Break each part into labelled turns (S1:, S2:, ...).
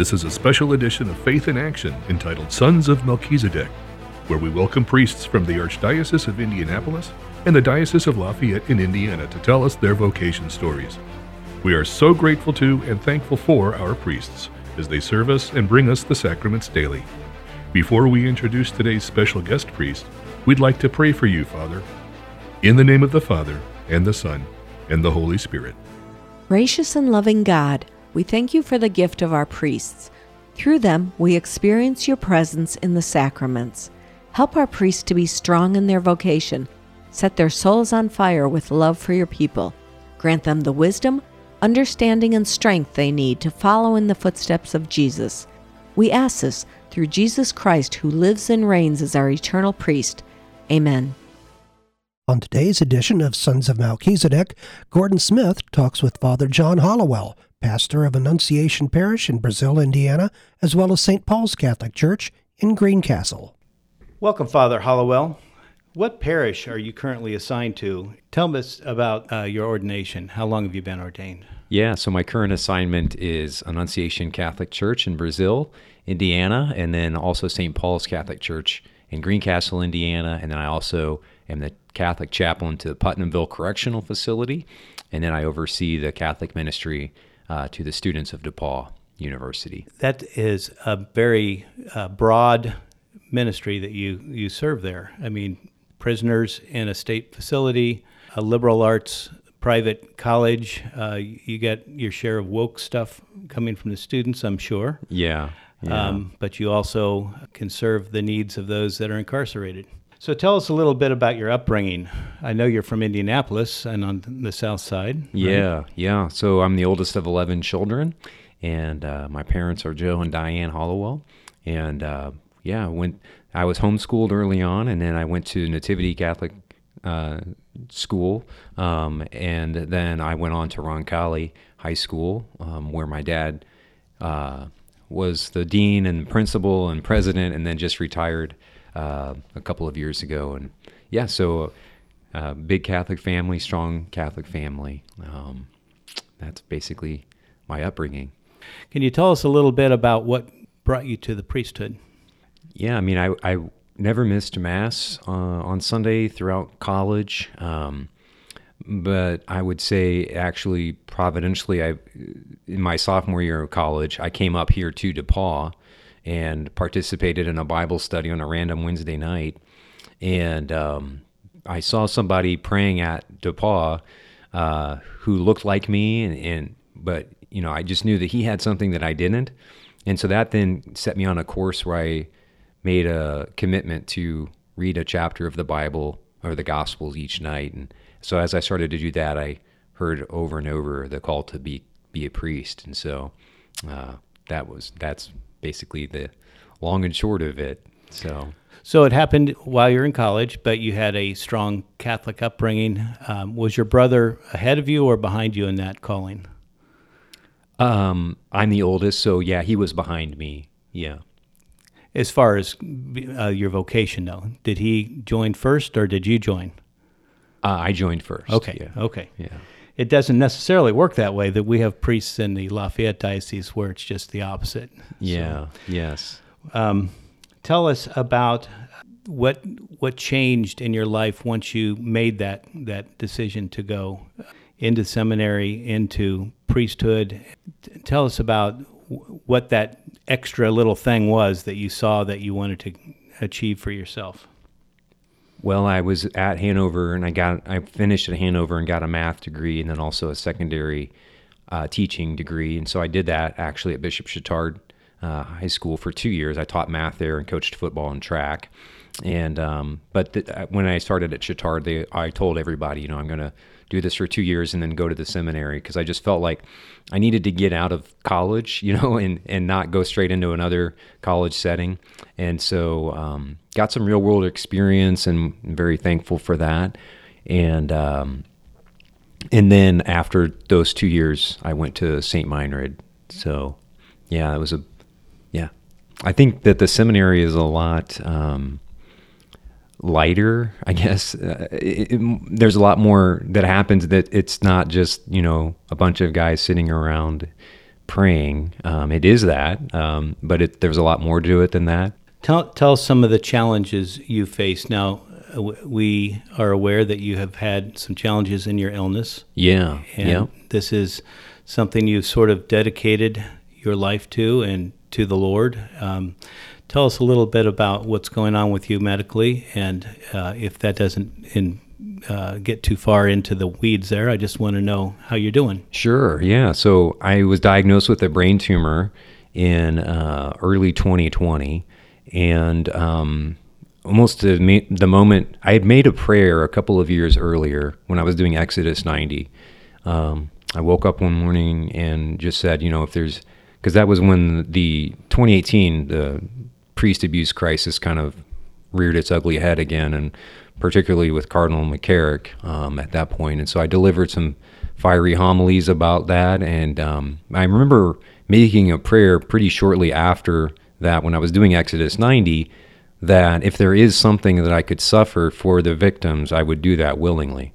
S1: This is a special edition of Faith in Action entitled Sons of Melchizedek, where we welcome priests from the Archdiocese of Indianapolis and the Diocese of Lafayette in Indiana to tell us their vocation stories. We are so grateful to and thankful for our priests as they serve us and bring us the sacraments daily. Before we introduce today's special guest priest, we'd like to pray for you, Father. In the name of the Father, and the Son, and the Holy Spirit.
S2: Gracious and loving God, we thank you for the gift of our priests. Through them, we experience your presence in the sacraments. Help our priests to be strong in their vocation. Set their souls on fire with love for your people. Grant them the wisdom, understanding, and strength they need to follow in the footsteps of Jesus. We ask this through Jesus Christ, who lives and reigns as our eternal priest. Amen.
S3: On today's edition of Sons of Melchizedek, Gordon Smith talks with Father John Hollowell, pastor of Annunciation Parish in Brazil, Indiana, as well as St. Paul's Catholic Church in Greencastle.
S4: Welcome, Father Hollowell. What parish are you currently assigned to? Tell us about uh, your ordination. How long have you been ordained?
S5: Yeah, so my current assignment is Annunciation Catholic Church in Brazil, Indiana, and then also St. Paul's Catholic Church in Greencastle, Indiana, and then I also am the Catholic chaplain to the Putnamville Correctional Facility, and then I oversee the Catholic ministry uh, to the students of DePauw University.
S4: That is a very uh, broad ministry that you, you serve there. I mean, prisoners in a state facility, a liberal arts private college. Uh, you get your share of woke stuff coming from the students, I'm sure.
S5: Yeah. yeah.
S4: Um, but you also can serve the needs of those that are incarcerated. So tell us a little bit about your upbringing. I know you're from Indianapolis and on the south side. Right?
S5: Yeah, yeah. So I'm the oldest of 11 children, and uh, my parents are Joe and Diane Hollowell. And uh, yeah, went. I was homeschooled early on, and then I went to Nativity Catholic uh, School, um, and then I went on to Roncalli High School, um, where my dad uh, was the dean and principal and president, and then just retired uh, a couple of years ago. And yeah, so uh, big Catholic family, strong Catholic family. Um, that's basically my upbringing.
S4: Can you tell us a little bit about what brought you to the priesthood?
S5: Yeah, I mean, I, I never missed Mass uh, on Sunday throughout college. Um, but I would say, actually, providentially, I in my sophomore year of college, I came up here to DePauw and participated in a Bible study on a random Wednesday night. And um, I saw somebody praying at DePauw uh, who looked like me, and, and but you know, I just knew that he had something that I didn't, and so that then set me on a course where I made a commitment to read a chapter of the Bible or the Gospels each night. And so as I started to do that, I heard over and over the call to be be a priest, and so uh, that was that's basically the long and short of it. So.
S4: So it happened while you're in college, but you had a strong Catholic upbringing. Um, was your brother ahead of you or behind you in that calling?
S5: Um, I'm the oldest, so yeah, he was behind me. Yeah.
S4: As far as uh, your vocation, though, did he join first or did you join?
S5: Uh, I joined first.
S4: Okay.
S5: Yeah.
S4: Okay.
S5: Yeah.
S4: It doesn't necessarily work that way. That we have priests in the Lafayette diocese where it's just the opposite.
S5: Yeah. So, yes.
S4: Um, tell us about what what changed in your life once you made that that decision to go into seminary, into priesthood. Tell us about what that extra little thing was that you saw that you wanted to achieve for yourself.
S5: Well, I was at Hanover and I got I finished at Hanover and got a math degree and then also a secondary uh, teaching degree. And so I did that actually at Bishop Chatard uh, High School for two years. I taught math there and coached football and track. And um, but th- uh, when I started at Chatard, they I told everybody, you know, I'm going to do this for two years and then go to the seminary because I just felt like I needed to get out of college, you know, and and not go straight into another college setting. And so um, got some real world experience and I'm very thankful for that. And um, and then after those two years, I went to St. Meinrad. So yeah, it was a. I think that the seminary is a lot. Um, lighter i guess uh, it, it, there's a lot more that happens that it's not just you know a bunch of guys sitting around praying. Um, it is that, um, but it, there's a lot more to it than that.
S4: Tell, tell us some of the challenges you face. Now, uh, we are aware that you have had some challenges in your illness.
S5: Yeah,
S4: And
S5: yeah.
S4: this is something you've sort of dedicated your life to and to the Lord. Um, tell us a little bit about what's going on with you medically, and uh, if that doesn't in, uh, get too far into the weeds there, I just want to know how you're doing.
S5: Sure. Yeah. So I was diagnosed with a brain tumor in uh, early 2020, and um, almost the, the moment I had made a prayer a couple of years earlier when I was doing Exodus 90. Um, I woke up one morning and just said, you know, if there's because that was when the 2018 the priest abuse crisis kind of reared its ugly head again, and particularly with Cardinal McCarrick um, at that point. And so I delivered some fiery homilies about that, and um, I remember making a prayer pretty shortly after that when I was doing Exodus 90 that if there is something that I could suffer for the victims, I would do that willingly.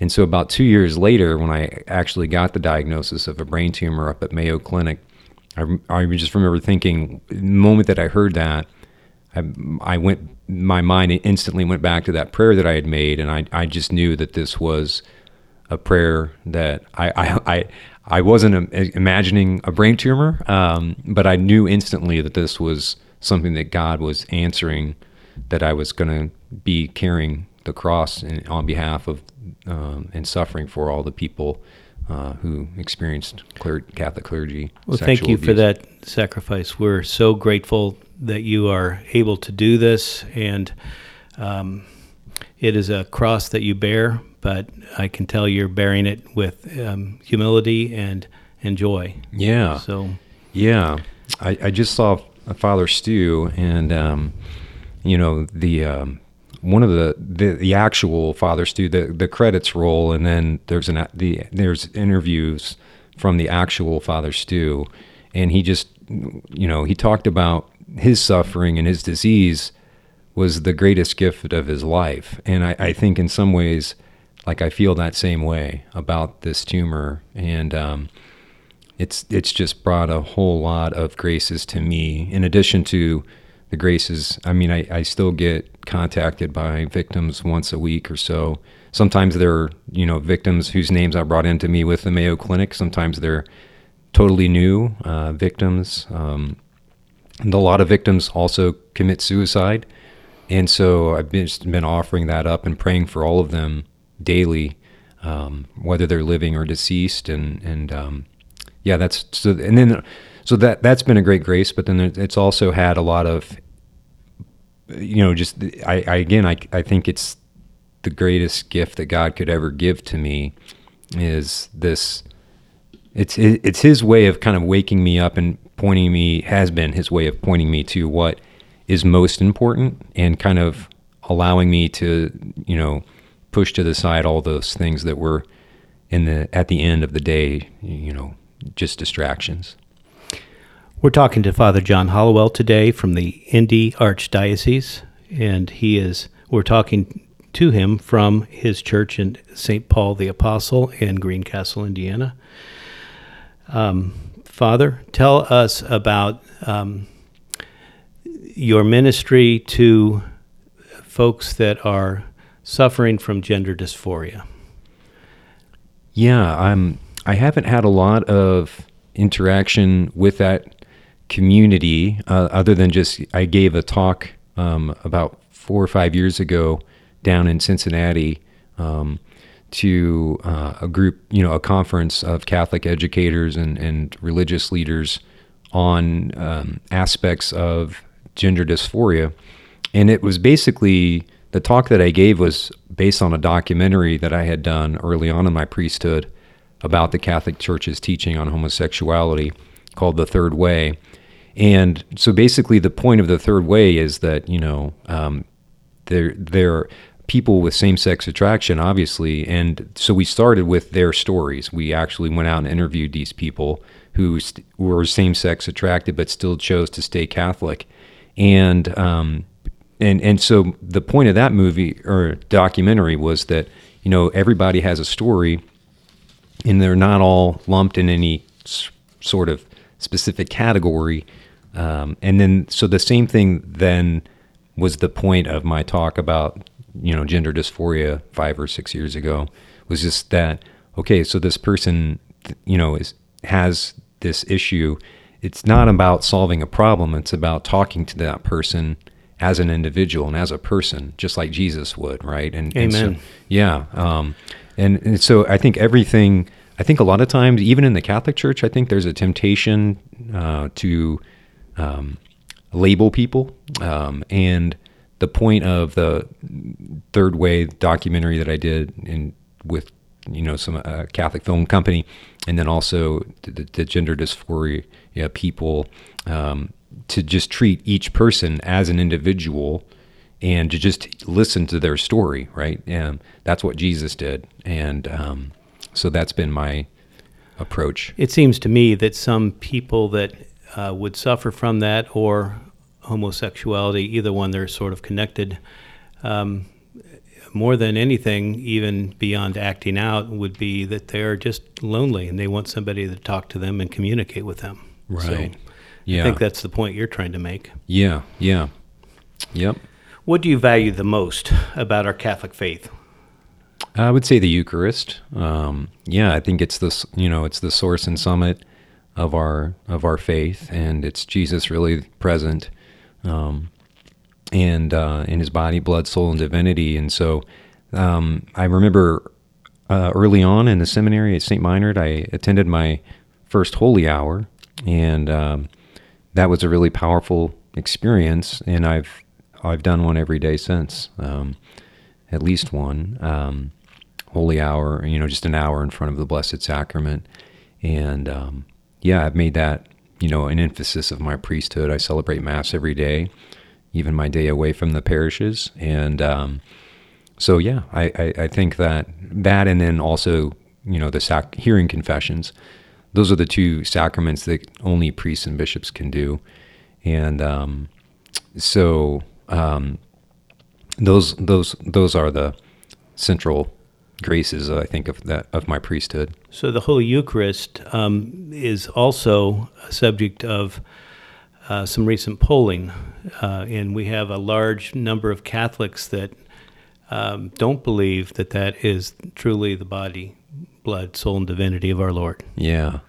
S5: And so, about two years later, when I actually got the diagnosis of a brain tumor up at Mayo Clinic, I, I just remember thinking, the moment that I heard that, I, I went, my mind instantly went back to that prayer that I had made, and I, I just knew that this was a prayer that I, I, I, I wasn't imagining a brain tumor, um, but I knew instantly that this was something that God was answering, that I was going to be carrying the cross in, on behalf of um, and suffering for all the people uh, who experienced cler- Catholic clergy.
S4: Well, thank you for that sacrifice. We're so grateful that you are able to do this, and um, it is a cross that you bear, but I can tell you're bearing it with um, humility and and joy.
S5: Yeah.
S4: So
S5: Yeah, I, I just saw Father Stu, and um, you know the um, one of the, the the actual Father Stu, the the credits roll, and then there's an the there's interviews from the actual Father Stu, and he just you know he talked about his suffering and his disease was the greatest gift of his life, and I, I think in some ways, like I feel that same way about this tumor, and um, it's it's just brought a whole lot of graces to me in addition to the graces. I mean i, I still get contacted by victims once a week or so. Sometimes they're you know victims whose names i brought into me with the mayo clinic. Sometimes they're totally new uh, victims um, and a lot of victims also commit suicide. And so i've been, just been offering that up and praying for all of them daily um, whether they're living or deceased. And and um, yeah that's so and then so that that's been a great grace but then it's also had a lot of you know just i, I again I, I think it's the greatest gift that god could ever give to me is this it's it's his way of kind of waking me up and pointing me has been his way of pointing me to what is most important and kind of allowing me to you know push to the side all those things that were in the at the end of the day you know just distractions
S4: We're talking to Father John Hollowell today from the Indy Archdiocese, and he is. We're talking to him from his church in St. Paul the Apostle in Greencastle, Indiana. Um, Father, tell us about um, your ministry to folks that are suffering from gender dysphoria.
S5: Yeah, I'm. I haven't had a lot of interaction with that community, uh, other than just I gave a talk um, about four or five years ago down in Cincinnati um, to uh, a group, you know, a conference of Catholic educators and, and religious leaders on um, aspects of gender dysphoria. And it was basically the talk that I gave was based on a documentary that I had done early on in my priesthood about the Catholic Church's teaching on homosexuality called The Third Way. And so basically, the point of the third way is that, you know, um, there, there are people with same sex attraction, obviously. And so we started with their stories. We actually went out and interviewed these people who st- were same sex attracted but still chose to stay Catholic. And, um, and, and so the point of that movie or documentary was that, you know, everybody has a story and they're not all lumped in any s- sort of specific category. Um, and then, so the same thing then was the point of my talk about, you know, gender dysphoria five or six years ago was just that, okay, so this person, you know, is, has this issue. It's not about solving a problem. It's about talking to that person as an individual and as a person, just like Jesus would, right? And,
S4: Amen.
S5: And so, yeah. Um, and, and so I think everything, I think a lot of times, even in the Catholic Church, I think there's a temptation uh, to um, label people. Um, and the point of the Third Way documentary that I did in with you know some uh, Catholic film company, and then also the, the gender dysphoria people um, to just treat each person as an individual and to just listen to their story, right? And that's what Jesus did, and um, so that's been my approach.
S4: It seems to me that some people that uh, would suffer from that or homosexuality, either one, they're sort of connected. Um, more than anything, even beyond acting out, would be that they're just lonely and they want somebody to talk to them and communicate with them.
S5: Right.
S4: So
S5: Yeah.
S4: I think that's the point you're trying to make.
S5: Yeah. Yeah. Yep.
S4: What do you value the most about our Catholic faith?
S5: I would say the Eucharist. Um, yeah, I think it's this. You know, it's the source and summit of our of our faith, and it's Jesus really present, um, and uh, in His body, blood, soul, and divinity. And so, um, I remember uh, early on in the seminary at St. Meinrad, I attended my first Holy Hour, and um, that was a really powerful experience. And I've I've done one every day since. Um, at least one um, holy hour, you know, just an hour in front of the Blessed Sacrament. And um, yeah, I've made that, you know, an emphasis of my priesthood. I celebrate Mass every day, even my day away from the parishes. And um, so, yeah, I, I, I think that that and then also, you know, the sac- hearing confessions, those are the two sacraments that only priests and bishops can do. And um, so, um, those those those are the central graces I think of that of my priesthood.
S4: So the Holy Eucharist um, is also a subject of uh, some recent polling, uh, and we have a large number of Catholics that um, don't believe that that is truly the body, blood, soul, and divinity of our Lord.
S5: Yeah.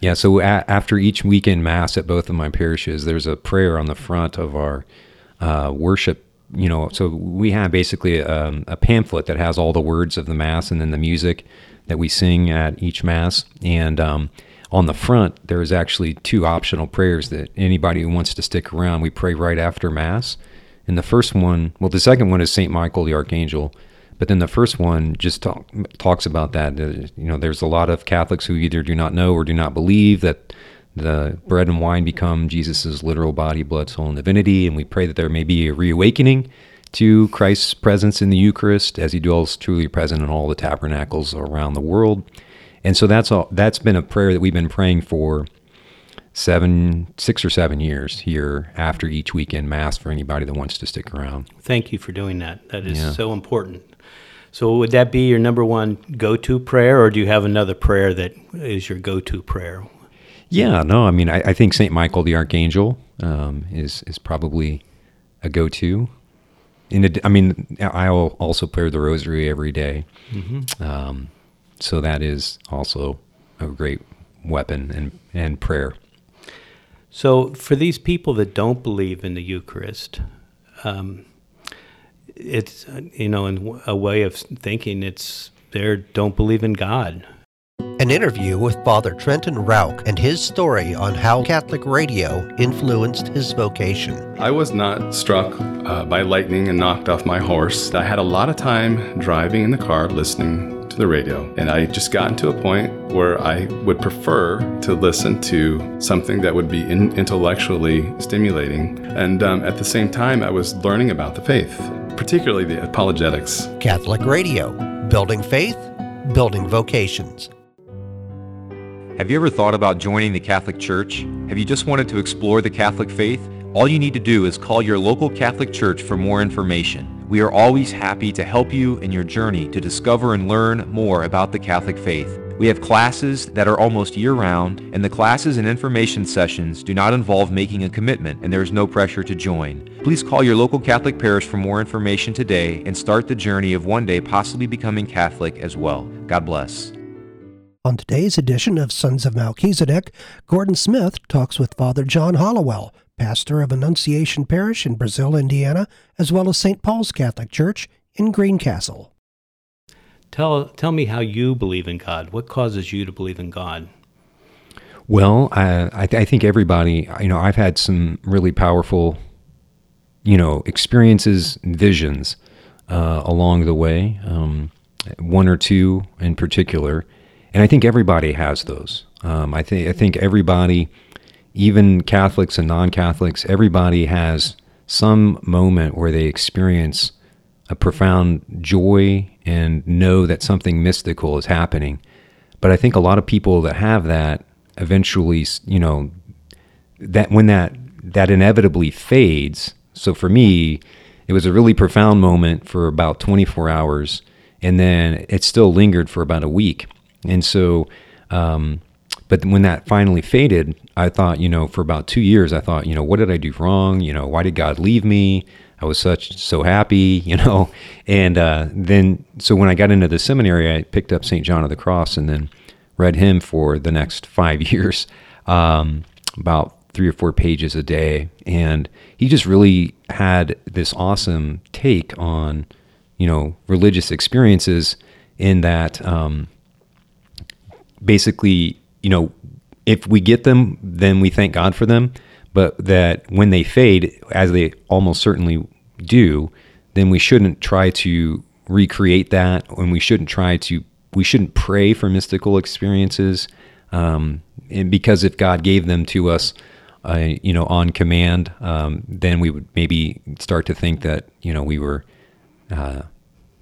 S5: Yeah, so a- after each weekend mass at both of my parishes, there's a prayer on the front of our uh, worship. You know, so we have basically um, a pamphlet that has all the words of the mass and then the music that we sing at each mass. And um, on the front, there's actually two optional prayers that anybody who wants to stick around, we pray right after mass. And the first one, well, the second one is Saint Michael the Archangel, but then the first one just talk, talks about that. Uh, you know, there's a lot of Catholics who either do not know or do not believe that the bread and wine become Jesus' literal body, blood, soul, and divinity. And we pray that there may be a reawakening to Christ's presence in the Eucharist as he dwells truly present in all the tabernacles around the world. And so that's all that's been a prayer that we've been praying for seven, six or seven years here after each weekend mass for anybody that wants to stick around.
S4: Thank you for doing that. That is
S5: Yeah.
S4: so important. So would that be your number one go-to prayer, or do you have another prayer that is your go-to prayer?
S5: Yeah, no, I mean, I, I think Saint Michael the Archangel um, is is probably a go-to. In ad- I mean, I will also pray the Rosary every day. Um, so that is also a great weapon and and prayer.
S4: So, for these people that don't believe in the Eucharist, um, it's you know, in a way of thinking, it's they don't believe in God.
S3: An interview with Father Trenton Rauch and his story on how Catholic radio influenced his vocation.
S6: I was not struck uh, by lightning and knocked off my horse. I had a lot of time driving in the car listening to the radio, and I just gotten to a point where I would prefer to listen to something that would be in- intellectually stimulating. And um, at the same time, I was learning about the faith, particularly the apologetics.
S3: Catholic radio, building faith, building vocations.
S7: Have you ever thought about joining the Catholic Church? Have you just wanted to explore the Catholic faith? All you need to do is call your local Catholic Church for more information. We are always happy to help you in your journey to discover and learn more about the Catholic faith. We have classes that are almost year round, and the classes and information sessions do not involve making a commitment, and there is no pressure to join. Please call your local Catholic parish for more information today and start the journey of one day possibly becoming Catholic as well. God bless.
S3: On today's edition of Sons of Melchizedek, Gordon Smith talks with Father John Hollowell, pastor of Annunciation Parish in Brazil, Indiana, as well as St. Paul's Catholic Church in Greencastle.
S4: Tell tell me how you believe in God. What causes you to believe in God?
S5: Well, I, I, th- I think everybody, you know, I've had some really powerful, you know, experiences, and visions uh, along the way, um, one or two in particular, and I think everybody has those. Um, I think I think everybody, even Catholics and non-Catholics, everybody has some moment where they experience a profound joy and know that something mystical is happening. But I think a lot of people that have that eventually, you know, that when that that inevitably fades. So for me, it was a really profound moment for about 24 hours, and then it still lingered for about a week. And so, um, but when that finally faded, I thought, you know, for about two years, I thought, you know, what did I do wrong? You know, why did God leave me? I was such so happy, you know. And uh, then, so when I got into the seminary, I picked up St. John of the Cross and then read him for the next five years, um, about three or four pages a day. And he just really had this awesome take on, you know, religious experiences in that um, basically, you know, if we get them, then we thank God for them. But that when they fade, as they almost certainly do, then we shouldn't try to recreate that, and we shouldn't try to we shouldn't pray for mystical experiences, um, and because if God gave them to us, uh, you know, on command, um, then we would maybe start to think that you know we were, uh,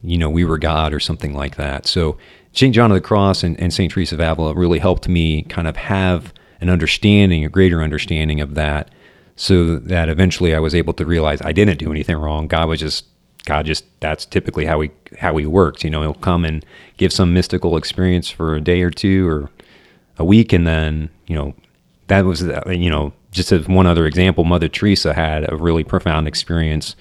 S5: you know, we were God or something like that. So St. John of the Cross and, and St. Teresa of Avila really helped me kind of have an understanding, a greater understanding of that, so that eventually I was able to realize I didn't do anything wrong. God was just God just that's typically how he how he works. You know, he'll come and give some mystical experience for a day or two or a week, and then you know that was you know just as one other example, Mother Teresa had a really profound experience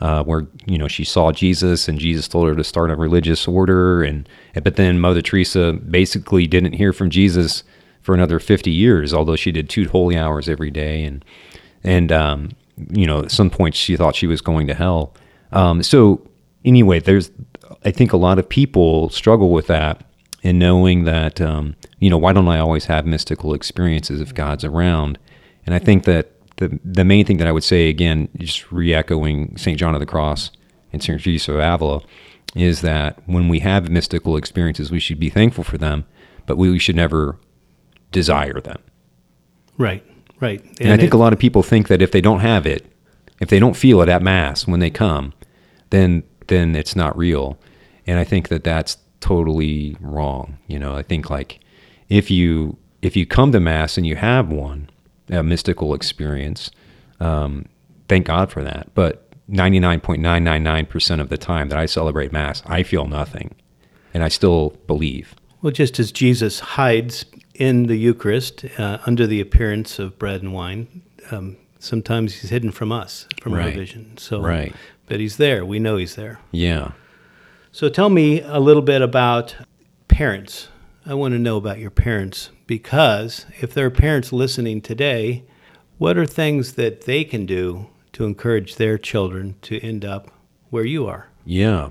S5: uh, where you know she saw Jesus and Jesus told her to start a religious order, and but then Mother Teresa basically didn't hear from Jesus for another 50 years, although she did two holy hours every day, and and um, you know at some point she thought she was going to hell. Um, so anyway, there's I think a lot of people struggle with that in knowing that um, you know why don't I always have mystical experiences if God's around, and I think that the the main thing that I would say again, just re-echoing Saint John of the Cross and Saint Teresa of Avila, is that when we have mystical experiences, we should be thankful for them, but we, we should never desire them.
S4: Right, right.
S5: And, and I think it, a lot of people think that if they don't have it, if they don't feel it at mass when they come, then then it's not real. And I think that that's totally wrong. You know, I think like if you if you come to mass and you have one, a mystical experience. Um, thank God for that. But 99.999% of the time that I celebrate Mass, I feel nothing. And I still believe.
S4: Well, just as Jesus hides in the Eucharist uh, under the appearance of bread and wine, um, sometimes he's hidden from us, from right. our vision. So,
S5: right.
S4: But he's there. We know he's there.
S5: Yeah.
S4: So tell me a little bit about parents. I want to know about your parents because if there are parents listening today, what are things that they can do to encourage their children to end up where you are?
S5: Yeah.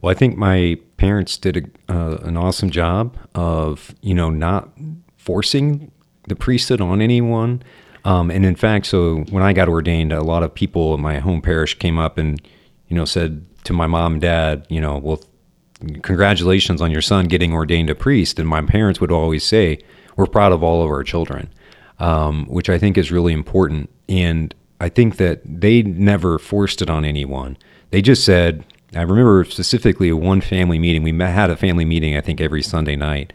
S5: Well, I think my parents did a, uh, an awesome job of, you know, not forcing the priesthood on anyone. Um, and in fact, so when I got ordained, a lot of people in my home parish came up and, you know, said to my mom and dad, you know, well, congratulations on your son getting ordained a priest. And my parents would always say, we're proud of all of our children, um, which I think is really important. And I think that they never forced it on anyone. They just said, I remember specifically one family meeting. We had a family meeting, I think, every Sunday night.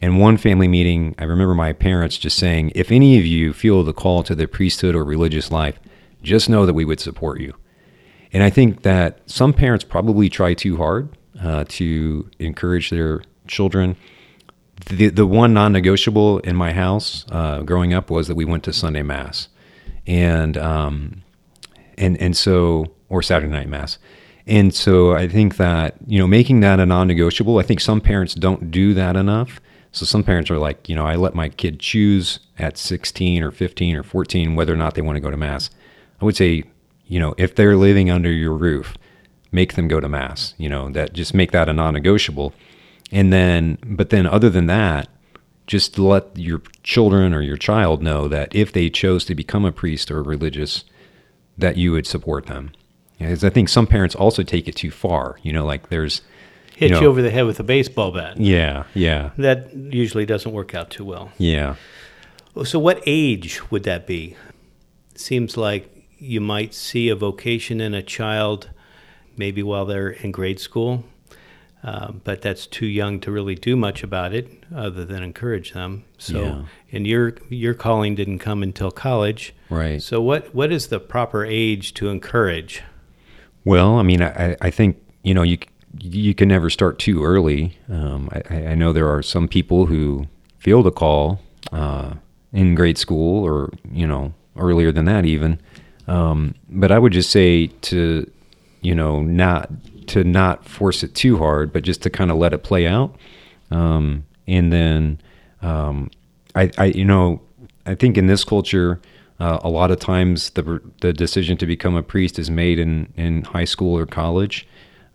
S5: And one family meeting, I remember my parents just saying, if any of you feel the call to the priesthood or religious life, just know that we would support you. And I think that some parents probably try too hard uh, to encourage their children the the one non-negotiable in my house uh, growing up was that we went to Sunday mass, and um, and and so or Saturday night mass, and so I think that you know making that a non-negotiable. I think some parents don't do that enough. So some parents are like, you know, I let my kid choose at 16 or 15 or 14 whether or not they want to go to mass. I would say, you know, if they're living under your roof, make them go to mass. You know, that just make that a non-negotiable. And then, but then other than that, just let your children or your child know that if they chose to become a priest or a religious, that you would support them. Because I think some parents also take it too far. You know, like there's
S4: Hit
S5: you, know,
S4: you over the head with a baseball bat.
S5: Yeah, yeah,
S4: That usually doesn't work out too well.
S5: yeah.
S4: So, what age would that be? Seems like you might see a vocation in a child maybe while they're in grade school, uh, but that's too young to really do much about it other than encourage them. So,
S5: Yeah.
S4: and your your calling didn't come until college.
S5: Right.
S4: So, what what is the proper age to encourage?
S5: Well, I mean, I, I think you know you you can never start too early. Um, I, I know there are some people who feel the call uh, in grade school or you know earlier than that even. Um, but I would just say to you know not to not force it too hard, but just to kind of let it play out. Um, and then um, I, I you know I think in this culture. Uh, a lot of times, the the decision to become a priest is made in, in high school or college,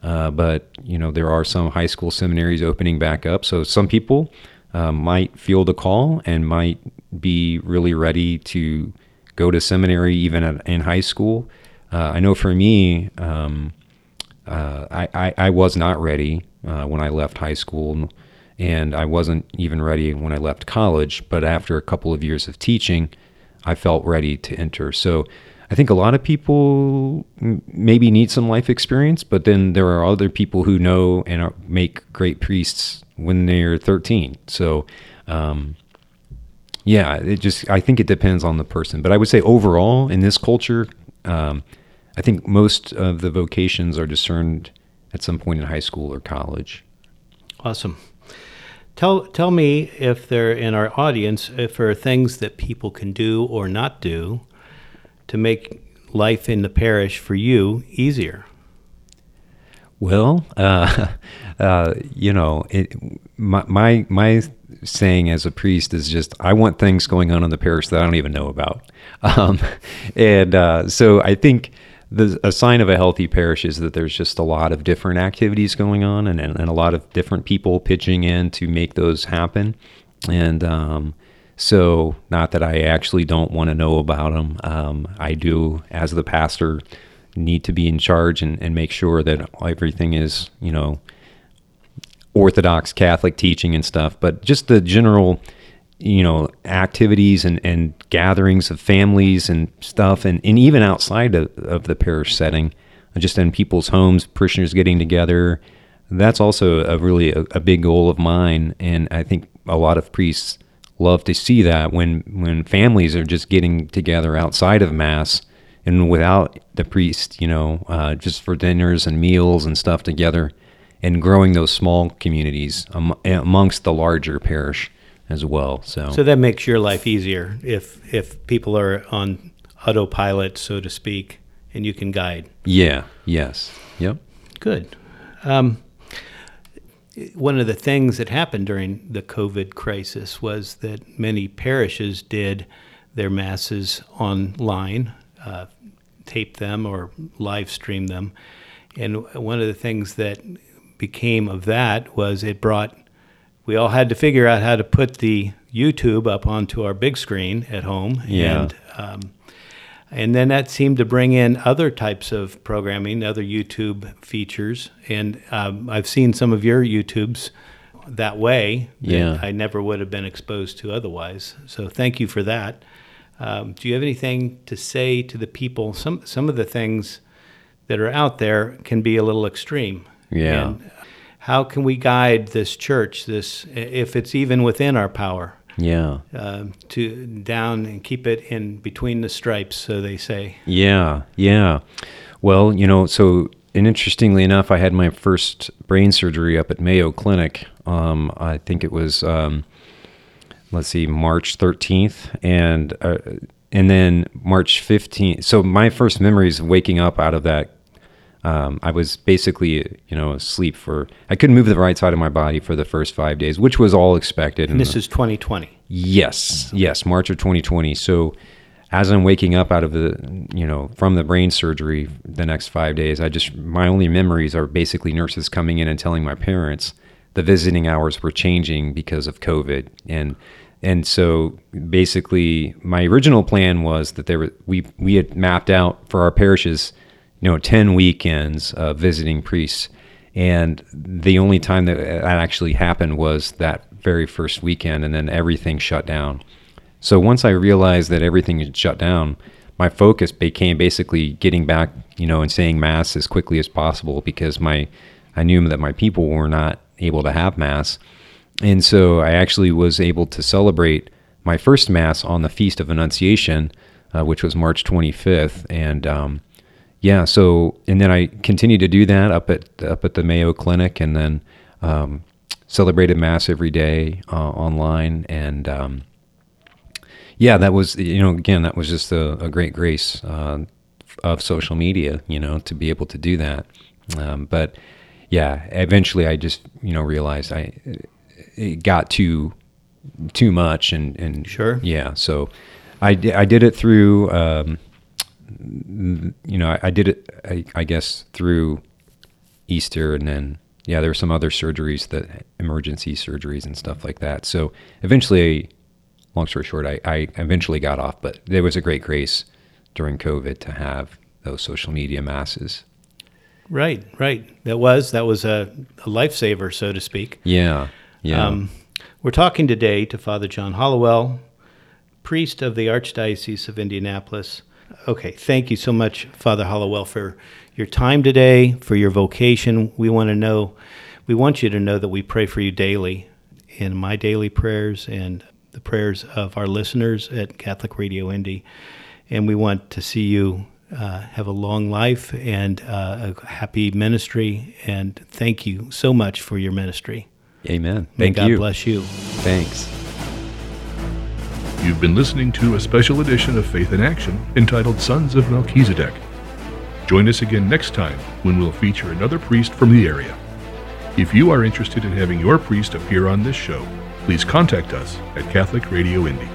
S5: uh, but you know there are some high school seminaries opening back up. So some people uh, might feel the call and might be really ready to go to seminary even at, in high school. Uh, I know for me, um, uh, I, I, I was not ready uh, when I left high school, and I wasn't even ready when I left college. But after a couple of years of teaching, I felt ready to enter. So I think a lot of people m- maybe need some life experience, but then there are other people who know and are, make great priests when they're 13. So, um, yeah, it just I think it depends on the person. But I would say overall in this culture, um, I think most of the vocations are discerned at some point in high school or college.
S4: Awesome. Tell tell me if there in our audience if there are things that people can do or not do to make life in the parish for you easier.
S5: Well, uh, uh, you know, it, my, my my saying as a priest is just I want things going on in the parish that I don't even know about, um, and uh, so I think the a sign of a healthy parish is that there's just a lot of different activities going on and, and, and a lot of different people pitching in to make those happen, and um, so not that I actually don't want to know about them, um, I do as the pastor need to be in charge and, and make sure that everything is, you know, Orthodox Catholic teaching and stuff, but just the general, you know, activities and, and gatherings of families and stuff, and, and even outside of, of the parish setting, just in people's homes, parishioners getting together. That's also a really a, a big goal of mine, and I think a lot of priests love to see that when when families are just getting together outside of mass and without the priest, you know, uh, just for dinners and meals and stuff together, and growing those small communities am- amongst the larger parish as well. So,
S4: So that makes your life easier if if people are on autopilot, so to speak, and you can guide.
S5: yeah, yes, yep,
S4: Good. Um, one of the things that happened during the COVID crisis was that many parishes did their masses online, uh, tape them or live stream them. And one of the things that became of that was it brought, we all had to figure out how to put the YouTube up onto our big screen at home.
S5: Yeah.
S4: And, um, and then that seemed to bring in other types of programming, other YouTube features. And um, I've seen some of your YouTubes that way that
S5: Yeah.
S4: I never would have been exposed to otherwise. So thank you for that. Um, do you have anything to say to the people? Some some of the things that are out there can be a little extreme.
S5: Yeah.
S4: And how can we guide this church, this if it's even within our power?
S5: yeah,
S4: uh, to down and keep it in between the stripes, so they say.
S5: yeah, yeah. Well, you know, so and interestingly enough, I had my first brain surgery up at Mayo Clinic. Um, I think it was, um, let's see, March 13th, and uh, and then March 15th. So my first memories of waking up out of that, um, I was basically, you know, asleep for. I couldn't move the right side of my body for the first five days, which was all expected.
S4: And this is 2020.
S5: Yes, yes, March of 2020. So as I'm waking up out of the, you know, from the brain surgery the next five days, I just, my only memories are basically nurses coming in and telling my parents the visiting hours were changing because of COVID. And, and so basically my original plan was that there were, we, we had mapped out for our parishes, you know, 10 weekends of visiting priests. And the only time that that actually happened was that very first weekend, and then everything shut down. So once I realized that everything had shut down, my focus became basically getting back, you know, and saying mass as quickly as possible because my I knew that my people were not able to have mass. And so I actually was able to celebrate my first mass on the Feast of Annunciation, uh, which was March 25th. And um, yeah, so and then I continued to do that up at up at the Mayo Clinic, and then um, celebrated mass every day uh, online and. Um, yeah, that was you know again that was just a, a great grace uh, of social media, you know, to be able to do that. Um, but yeah, eventually I just you know realized I it got too too much and and
S4: Sure.
S5: yeah, so I I did it through um, you know I, I did it I, I guess through Easter and then yeah there were some other surgeries that emergency surgeries and stuff like that. So eventually long story short, I, I eventually got off, but there was a great grace during COVID to have those social media masses.
S4: Right, right. That was that was a, a lifesaver, so to speak.
S5: Yeah, yeah.
S4: Um, we're talking today to Father John Hollowell, priest of the Archdiocese of Indianapolis. Okay, thank you so much, Father Hollowell, for your time today, for your vocation. We want to know, we want you to know that we pray for you daily in my daily prayers and the prayers of our listeners at Catholic Radio Indy. And we want to see you uh, have a long life and uh, a happy ministry. And thank you so much for your ministry.
S5: Amen.
S4: May
S5: Thank
S4: God
S5: you.
S4: bless you.
S5: Thanks.
S1: You've been listening to a special edition of Faith in Action entitled Sons of Melchizedek. Join us again next time when we'll feature another priest from the area. If you are interested in having your priest appear on this show, please contact us at Catholic Radio Indy.